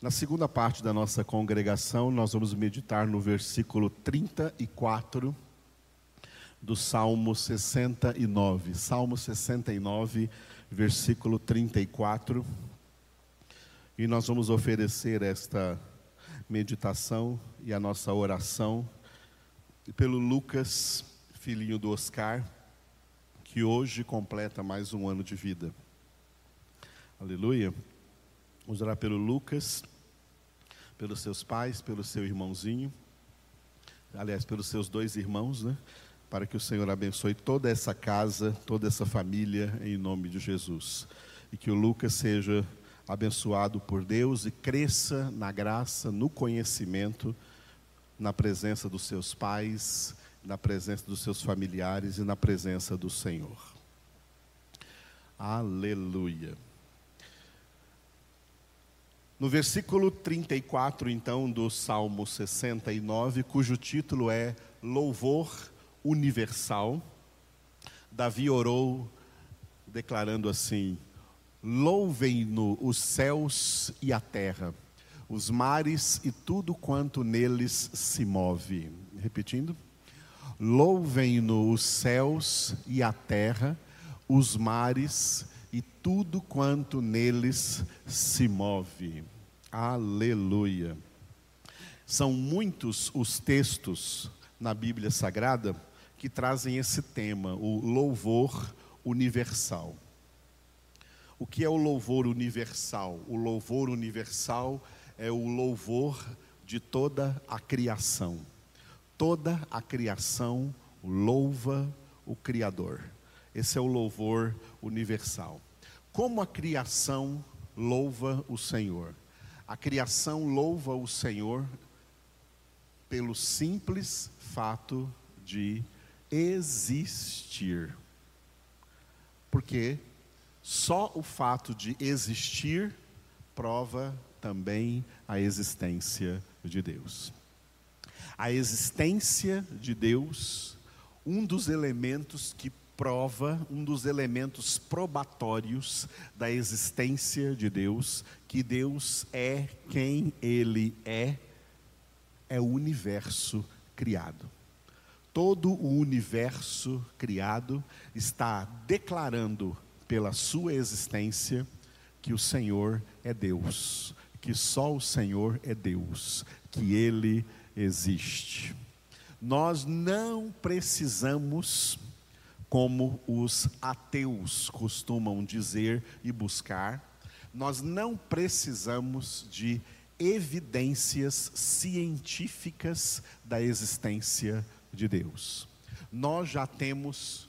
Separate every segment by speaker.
Speaker 1: Na segunda parte da nossa congregação, nós vamos meditar no versículo 34 do Salmo 69. Salmo 69, versículo 34. E nós vamos oferecer esta meditação e a nossa oração pelo Lucas, filhinho do Oscar, que hoje completa mais um ano de vida. Aleluia. Vamos orar pelo Lucas, pelos seus pais, pelo seu irmãozinho, aliás, pelos seus dois irmãos, né? Para que o Senhor abençoe toda essa casa, toda essa família, em nome de Jesus. E que o Lucas seja abençoado por Deus e cresça na graça, no conhecimento, na presença dos seus pais, na presença dos seus familiares e na presença do Senhor. Aleluia. No versículo 34, então, do Salmo 69, cujo título é Louvor Universal, Davi orou declarando assim: Louvem-no os céus e a terra, os mares e tudo quanto neles se move. Repetindo: Louvem-no os céus e a terra, os mares e tudo quanto neles se move. Aleluia. São muitos os textos na Bíblia Sagrada que trazem esse tema, o louvor universal. O que é o louvor universal? O louvor universal é o louvor de toda a criação. Toda a criação louva o Criador. Esse é o louvor universal. Como a criação louva o Senhor? A criação louva o Senhor pelo simples fato de existir. Porque só o fato de existir prova também a existência de Deus. A existência de Deus, um dos elementos que prova, um dos elementos probatórios da existência de Deus, que Deus é quem Ele é, é o universo criado. Todo o universo criado está declarando pela sua existência que o Senhor é Deus, que só o Senhor é Deus, que Ele existe. Nós não precisamos como os ateus costumam dizer e buscar, nós não precisamos de evidências científicas da existência de Deus. Nós já temos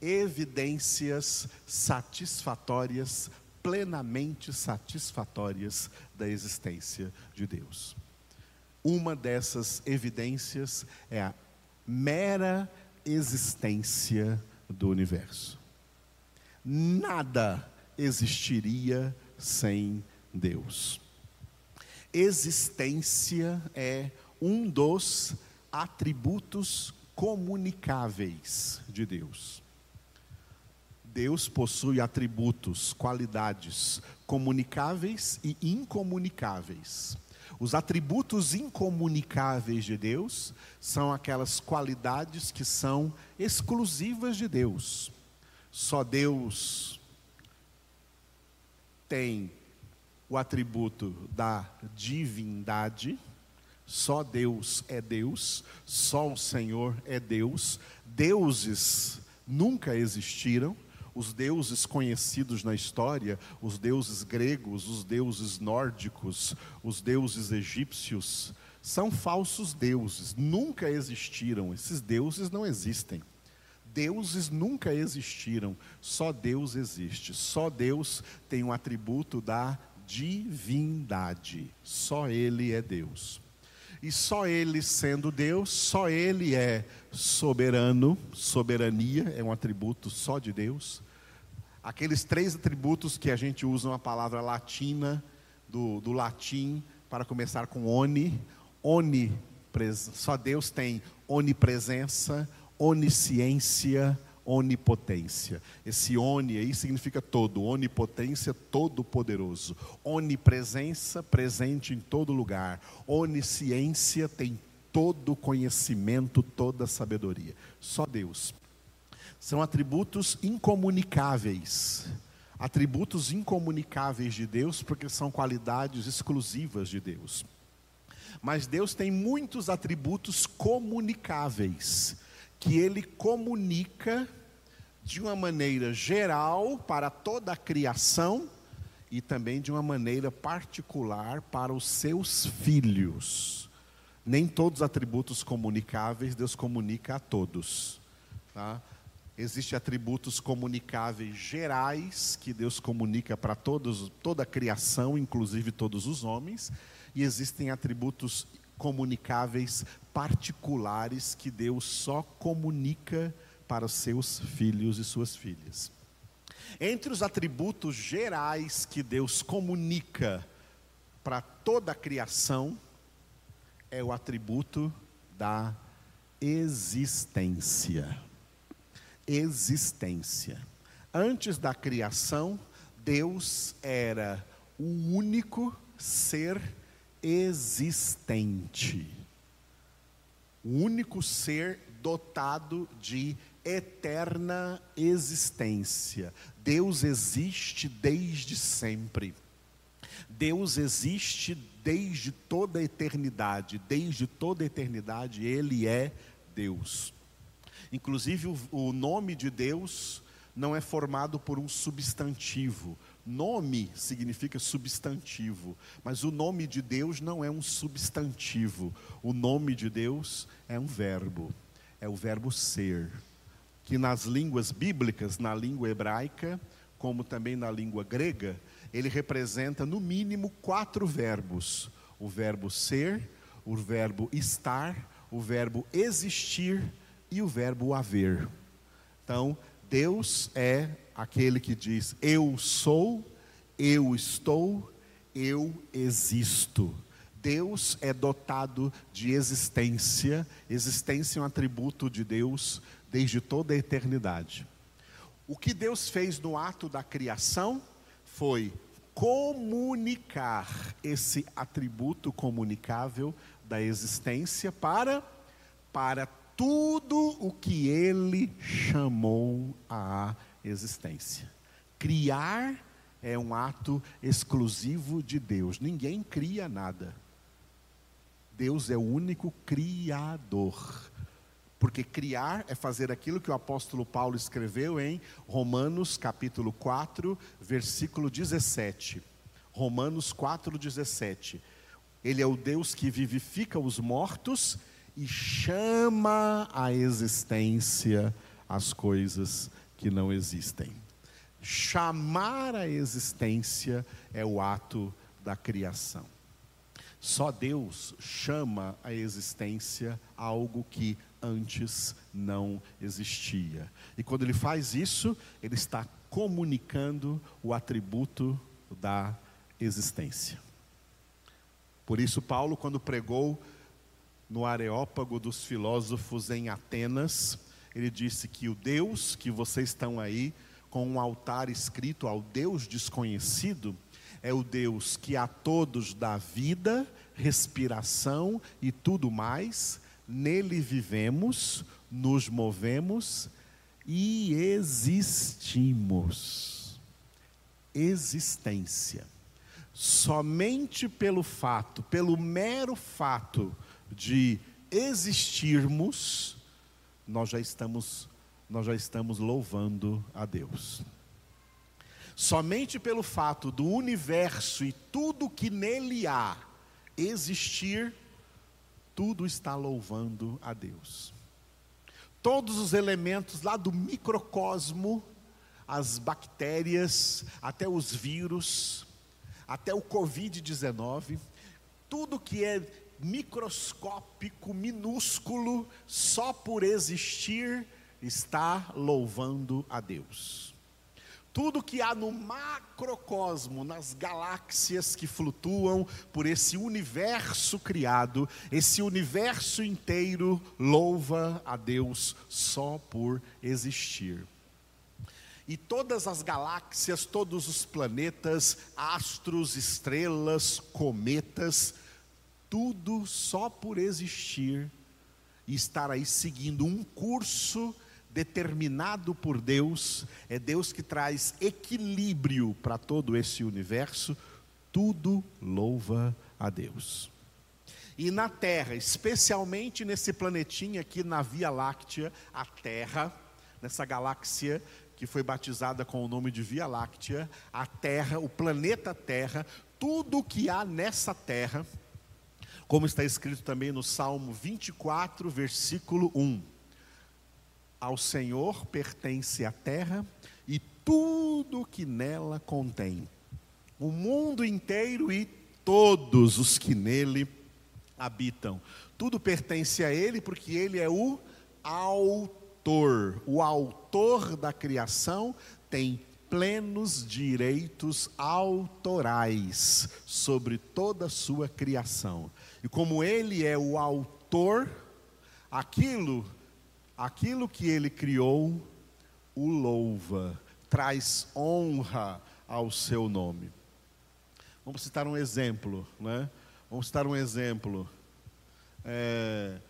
Speaker 1: evidências satisfatórias, plenamente satisfatórias da existência de Deus. Uma dessas evidências é a mera existência do universo. Nada existiria sem Deus. Existência é um dos atributos comunicáveis de Deus. Deus possui atributos, qualidades comunicáveis e incomunicáveis. Os atributos incomunicáveis de Deus são aquelas qualidades que são exclusivas de Deus. Só Deus tem o atributo da divindade, só Deus é Deus, só o Senhor é Deus. Deuses nunca existiram os deuses conhecidos na história, os deuses gregos, os deuses nórdicos, os deuses egípcios, são falsos deuses, nunca existiram, esses deuses não existem. Deuses nunca existiram, só Deus existe, só Deus tem um atributo da divindade, só Ele é Deus. E só Ele sendo Deus, só Ele é soberano, soberania é um atributo só de Deus aqueles três atributos que a gente usa uma palavra latina, do, do latim, para começar com oni, oni, só Deus tem onipresença, onisciência, onipotência. Esse oni aí significa todo, onipotência, todo-poderoso. Onipresença, presente em todo lugar. Onisciência tem todo conhecimento, toda sabedoria. Só Deus. São atributos incomunicáveis. Atributos incomunicáveis de Deus, porque são qualidades exclusivas de Deus. Mas Deus tem muitos atributos comunicáveis, que Ele comunica de uma maneira geral para toda a criação e também de uma maneira particular para os seus filhos. Nem todos os atributos comunicáveis Deus comunica a todos. Tá? Existem atributos comunicáveis gerais que Deus comunica para todos, toda a criação, inclusive todos os homens, e existem atributos comunicáveis particulares que Deus só comunica para os seus filhos e suas filhas. Entre os atributos gerais que Deus comunica para toda a criação, é o atributo da existência. Existência. Antes da criação, Deus era o único ser existente. O único ser dotado de eterna existência. Deus existe desde sempre. Deus existe desde toda a eternidade. Desde toda a eternidade, Ele é Deus. Inclusive, o, o nome de Deus não é formado por um substantivo. Nome significa substantivo, mas o nome de Deus não é um substantivo. O nome de Deus é um verbo, é o verbo ser, que nas línguas bíblicas, na língua hebraica, como também na língua grega, ele representa no mínimo quatro verbos: o verbo ser, o verbo estar, o verbo existir e o verbo haver. Então, Deus é aquele que diz: Eu sou, eu estou, eu existo. Deus é dotado de existência, existência é um atributo de Deus desde toda a eternidade. O que Deus fez no ato da criação foi comunicar esse atributo comunicável da existência para para tudo o que ele chamou à existência. Criar é um ato exclusivo de Deus. Ninguém cria nada. Deus é o único criador. Porque criar é fazer aquilo que o apóstolo Paulo escreveu em Romanos capítulo 4, versículo 17. Romanos 4, 17. Ele é o Deus que vivifica os mortos e chama à existência as coisas que não existem. Chamar à existência é o ato da criação. Só Deus chama à existência algo que antes não existia. E quando ele faz isso, ele está comunicando o atributo da existência. Por isso, Paulo, quando pregou no Areópago dos filósofos em Atenas, ele disse que o Deus que vocês estão aí com um altar escrito ao Deus desconhecido é o Deus que a todos dá vida, respiração e tudo mais, nele vivemos, nos movemos e existimos. Existência. Somente pelo fato, pelo mero fato de existirmos, nós já estamos nós já estamos louvando a Deus. Somente pelo fato do universo e tudo que nele há existir, tudo está louvando a Deus. Todos os elementos lá do microcosmo, as bactérias, até os vírus, até o Covid-19, tudo que é microscópico, minúsculo, só por existir, está louvando a Deus. tudo que há no macrocosmo, nas galáxias que flutuam por esse universo criado, esse universo inteiro louva a Deus só por existir. E todas as galáxias, todos os planetas, astros, estrelas, cometas, tudo só por existir e estar aí seguindo um curso determinado por Deus, é Deus que traz equilíbrio para todo esse universo, tudo louva a Deus. E na Terra, especialmente nesse planetinha aqui na Via Láctea, a Terra, nessa galáxia que foi batizada com o nome de Via Láctea, a Terra, o planeta Terra, tudo que há nessa Terra, como está escrito também no Salmo 24, versículo 1. Ao Senhor pertence a terra e tudo que nela contém, o mundo inteiro e todos os que nele habitam. Tudo pertence a Ele porque Ele é o autor. O autor da criação tem plenos direitos autorais sobre toda a sua criação. E como Ele é o autor, aquilo aquilo que ele criou o louva, traz honra ao seu nome. Vamos citar um exemplo, né? Vamos citar um exemplo. É,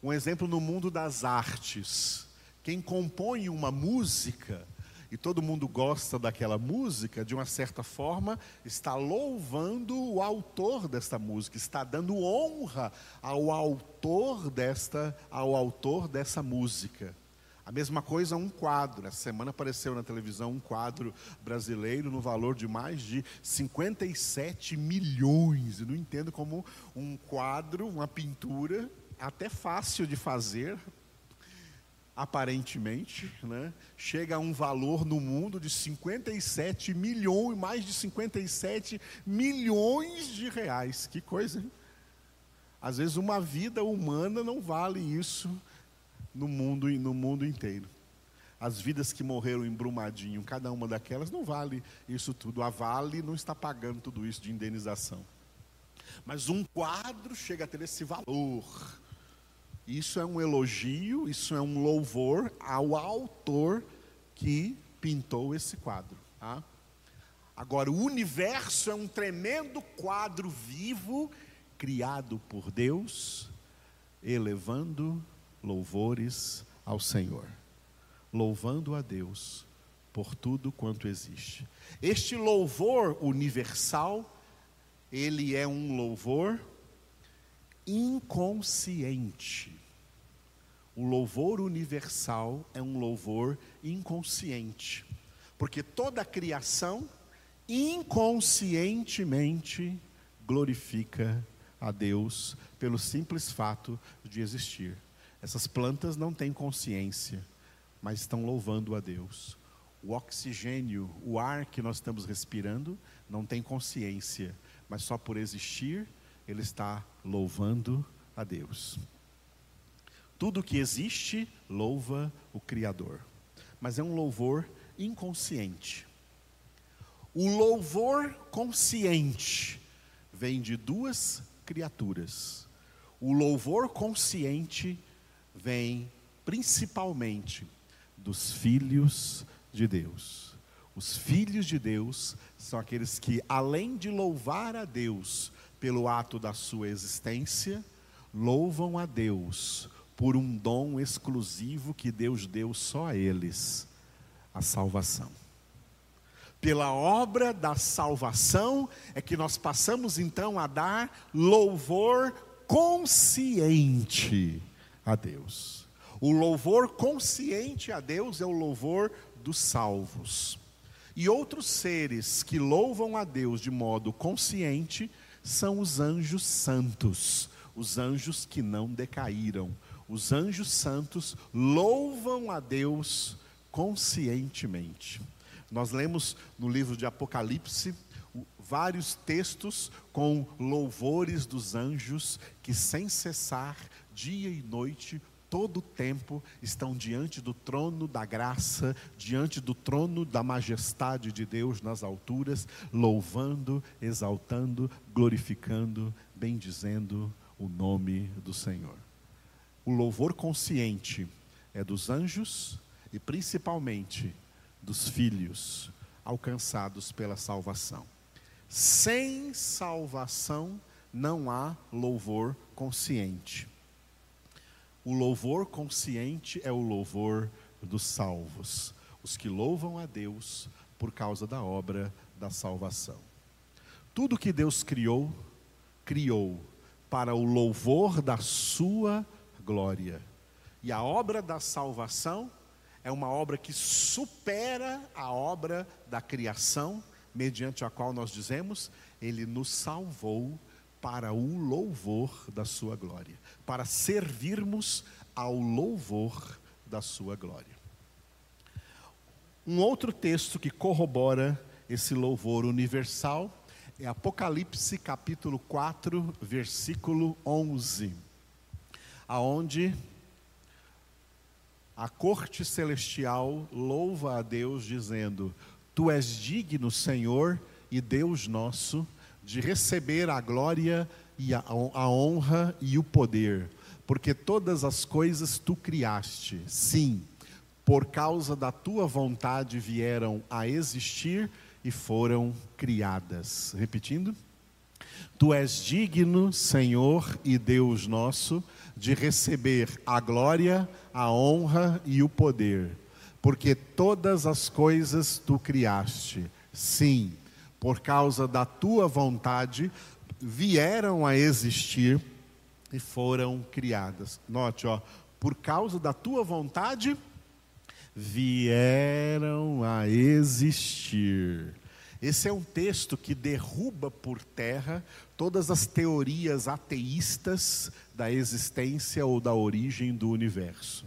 Speaker 1: um exemplo no mundo das artes. Quem compõe uma música e todo mundo gosta daquela música, de uma certa forma, está louvando o autor desta música, está dando honra ao autor desta, ao autor dessa música. A mesma coisa um quadro. Essa semana apareceu na televisão um quadro brasileiro no valor de mais de 57 milhões. Eu não entendo como um quadro, uma pintura, até fácil de fazer, aparentemente, né, chega a um valor no mundo de 57 milhões, mais de 57 milhões de reais. Que coisa, hein? Às vezes uma vida humana não vale isso no mundo, no mundo inteiro. As vidas que morreram em Brumadinho, cada uma daquelas não vale isso tudo. A Vale não está pagando tudo isso de indenização. Mas um quadro chega a ter esse valor. Isso é um elogio, isso é um louvor ao autor que pintou esse quadro. Tá? Agora, o universo é um tremendo quadro vivo, criado por Deus, elevando louvores ao Senhor, louvando a Deus por tudo quanto existe. Este louvor universal, ele é um louvor inconsciente. O louvor universal é um louvor inconsciente, porque toda a criação inconscientemente glorifica a Deus pelo simples fato de existir. Essas plantas não têm consciência, mas estão louvando a Deus. O oxigênio, o ar que nós estamos respirando, não tem consciência, mas só por existir ele está louvando a Deus. Tudo que existe louva o Criador, mas é um louvor inconsciente. O louvor consciente vem de duas criaturas. O louvor consciente vem principalmente dos filhos de Deus. Os filhos de Deus são aqueles que, além de louvar a Deus pelo ato da sua existência, louvam a Deus por um dom exclusivo que Deus deu só a eles a salvação. Pela obra da salvação é que nós passamos então a dar louvor consciente a Deus. O louvor consciente a Deus é o louvor dos salvos. E outros seres que louvam a Deus de modo consciente são os anjos santos, os anjos que não decaíram. Os anjos santos louvam a Deus conscientemente. Nós lemos no livro de Apocalipse vários textos com louvores dos anjos que sem cessar, dia e noite, todo o tempo estão diante do trono da graça, diante do trono da majestade de Deus nas alturas, louvando, exaltando, glorificando, bendizendo o nome do Senhor. O louvor consciente é dos anjos e principalmente dos filhos alcançados pela salvação. Sem salvação não há louvor consciente. O louvor consciente é o louvor dos salvos, os que louvam a Deus por causa da obra da salvação. Tudo que Deus criou, criou para o louvor da sua glória. E a obra da salvação é uma obra que supera a obra da criação, mediante a qual nós dizemos, ele nos salvou para o louvor da sua glória, para servirmos ao louvor da sua glória. Um outro texto que corrobora esse louvor universal é Apocalipse capítulo 4, versículo 11, aonde a corte celestial louva a Deus dizendo: Tu és digno, Senhor e Deus nosso, de receber a glória e a, a honra e o poder, porque todas as coisas tu criaste. Sim, por causa da tua vontade vieram a existir e foram criadas. Repetindo. Tu és digno, Senhor e Deus nosso, de receber a glória, a honra e o poder, porque todas as coisas tu criaste. Sim, por causa da tua vontade, vieram a existir e foram criadas. Note, ó, por causa da tua vontade, vieram a existir. Esse é um texto que derruba por terra todas as teorias ateístas da existência ou da origem do universo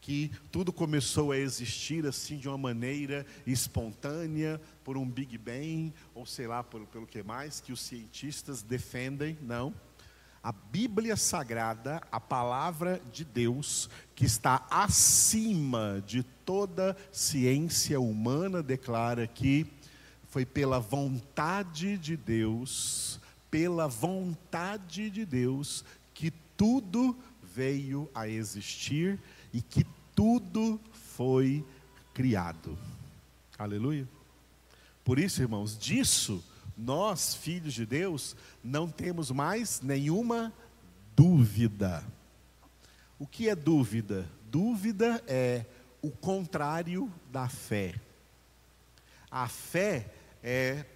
Speaker 1: que tudo começou a existir assim de uma maneira espontânea, por um Big Bang, ou sei lá, por, pelo que mais, que os cientistas defendem, não. A Bíblia Sagrada, a palavra de Deus, que está acima de toda ciência humana, declara que foi pela vontade de Deus, pela vontade de Deus, que tudo veio a existir e que tudo foi criado. Aleluia. Por isso, irmãos, disso nós, filhos de Deus, não temos mais nenhuma dúvida. O que é dúvida? Dúvida é o contrário da fé. A fé é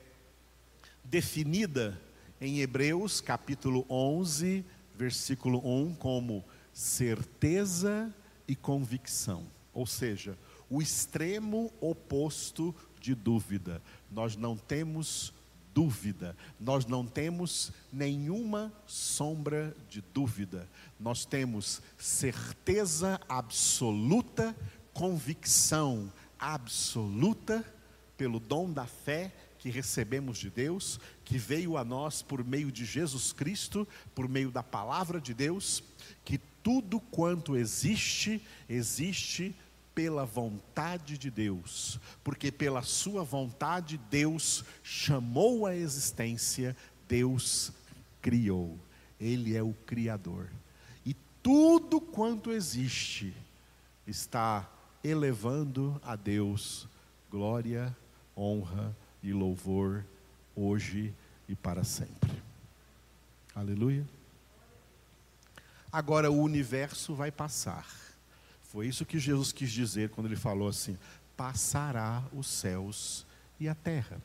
Speaker 1: definida em Hebreus capítulo 11, versículo 1 como certeza e convicção, ou seja, o extremo oposto de dúvida. Nós não temos dúvida, nós não temos nenhuma sombra de dúvida, nós temos certeza absoluta, convicção absoluta pelo dom da fé que recebemos de Deus, que veio a nós por meio de Jesus Cristo, por meio da palavra de Deus, que tudo quanto existe, existe pela vontade de Deus, porque pela sua vontade Deus chamou a existência, Deus criou. Ele é o criador. E tudo quanto existe está elevando a Deus glória, honra e louvor hoje e para sempre. Aleluia. Agora o universo vai passar. Foi isso que Jesus quis dizer quando ele falou assim: passará os céus e a terra.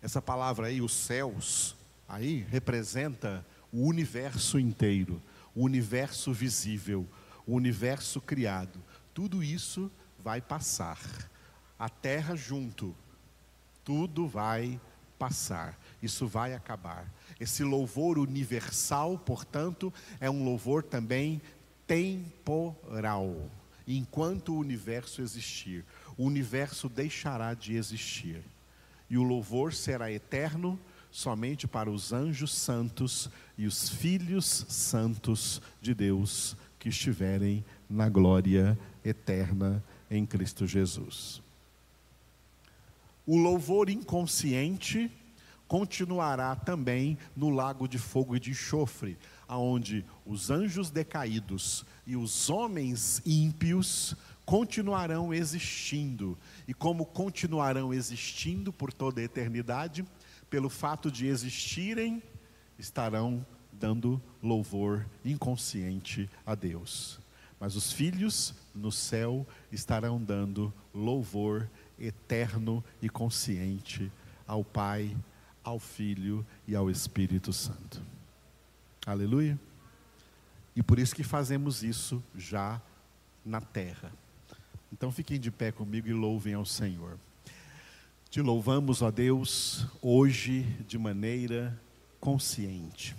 Speaker 1: Essa palavra aí, os céus, aí representa o universo inteiro, o universo visível, o universo criado. Tudo isso vai passar. A terra junto. Tudo vai passar. Isso vai acabar. Esse louvor universal, portanto, é um louvor também temporal. Enquanto o universo existir, o universo deixará de existir. E o louvor será eterno somente para os anjos santos e os filhos santos de Deus que estiverem na glória eterna em Cristo Jesus. O louvor inconsciente continuará também no lago de fogo e de enxofre, aonde os anjos decaídos e os homens ímpios continuarão existindo. E como continuarão existindo por toda a eternidade, pelo fato de existirem, estarão dando louvor inconsciente a Deus. Mas os filhos no céu estarão dando louvor eterno e consciente ao Pai, ao Filho e ao Espírito Santo. Aleluia. E por isso que fazemos isso já na terra. Então fiquem de pé comigo e louvem ao Senhor. Te louvamos, ó Deus, hoje de maneira consciente.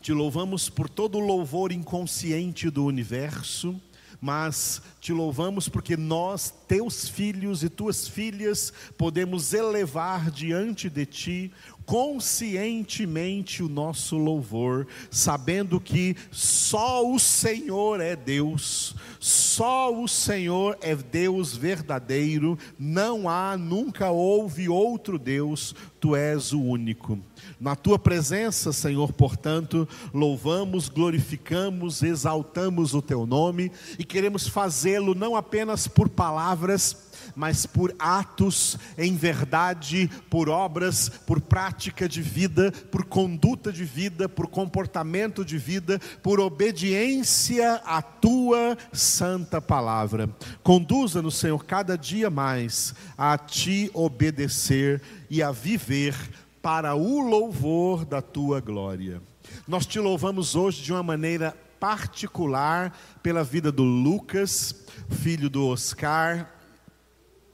Speaker 1: Te louvamos por todo o louvor inconsciente do universo, mas te louvamos porque nós, teus filhos e tuas filhas, podemos elevar diante de ti conscientemente o nosso louvor, sabendo que só o Senhor é Deus, só o Senhor é Deus verdadeiro, não há, nunca houve outro Deus, tu és o único. Na tua presença, Senhor, portanto, louvamos, glorificamos, exaltamos o teu nome e queremos fazê-lo não apenas por palavras, mas por atos em verdade, por obras, por prática de vida, por conduta de vida, por comportamento de vida, por obediência à tua santa palavra. Conduza-nos, Senhor, cada dia mais a ti obedecer e a viver para o louvor da tua glória. Nós te louvamos hoje de uma maneira particular pela vida do Lucas, filho do Oscar,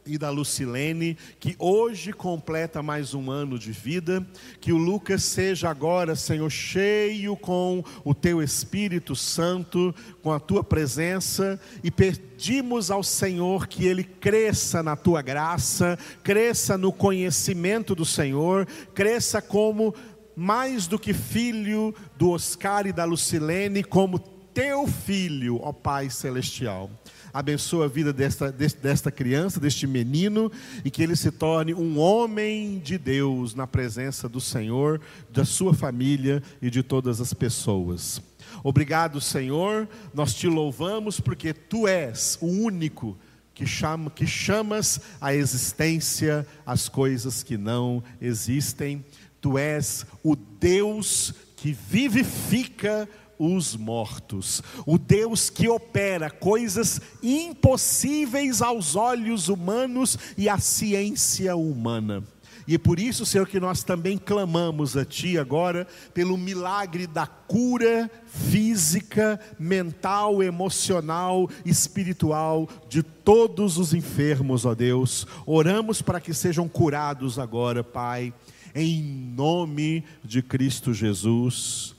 Speaker 1: e da Lucilene, que hoje completa mais um ano de vida, que o Lucas seja agora, Senhor, cheio com o teu Espírito Santo, com a tua presença, e pedimos ao Senhor que ele cresça na tua graça, cresça no conhecimento do Senhor, cresça como mais do que filho do Oscar e da Lucilene, como teu filho, ó Pai celestial abençoa a vida desta, desta criança, deste menino, e que ele se torne um homem de Deus na presença do Senhor, da sua família e de todas as pessoas. Obrigado, Senhor, nós te louvamos porque tu és o único que, chama, que chamas à existência as coisas que não existem. Tu és o Deus que vivifica os mortos. O Deus que opera coisas impossíveis aos olhos humanos e à ciência humana. E é por isso, Senhor, que nós também clamamos a Ti agora pelo milagre da cura física, mental, emocional, espiritual de todos os enfermos, ó Deus. Oramos para que sejam curados agora, Pai, em nome de Cristo Jesus.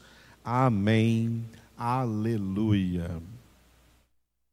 Speaker 1: Amém. Aleluia.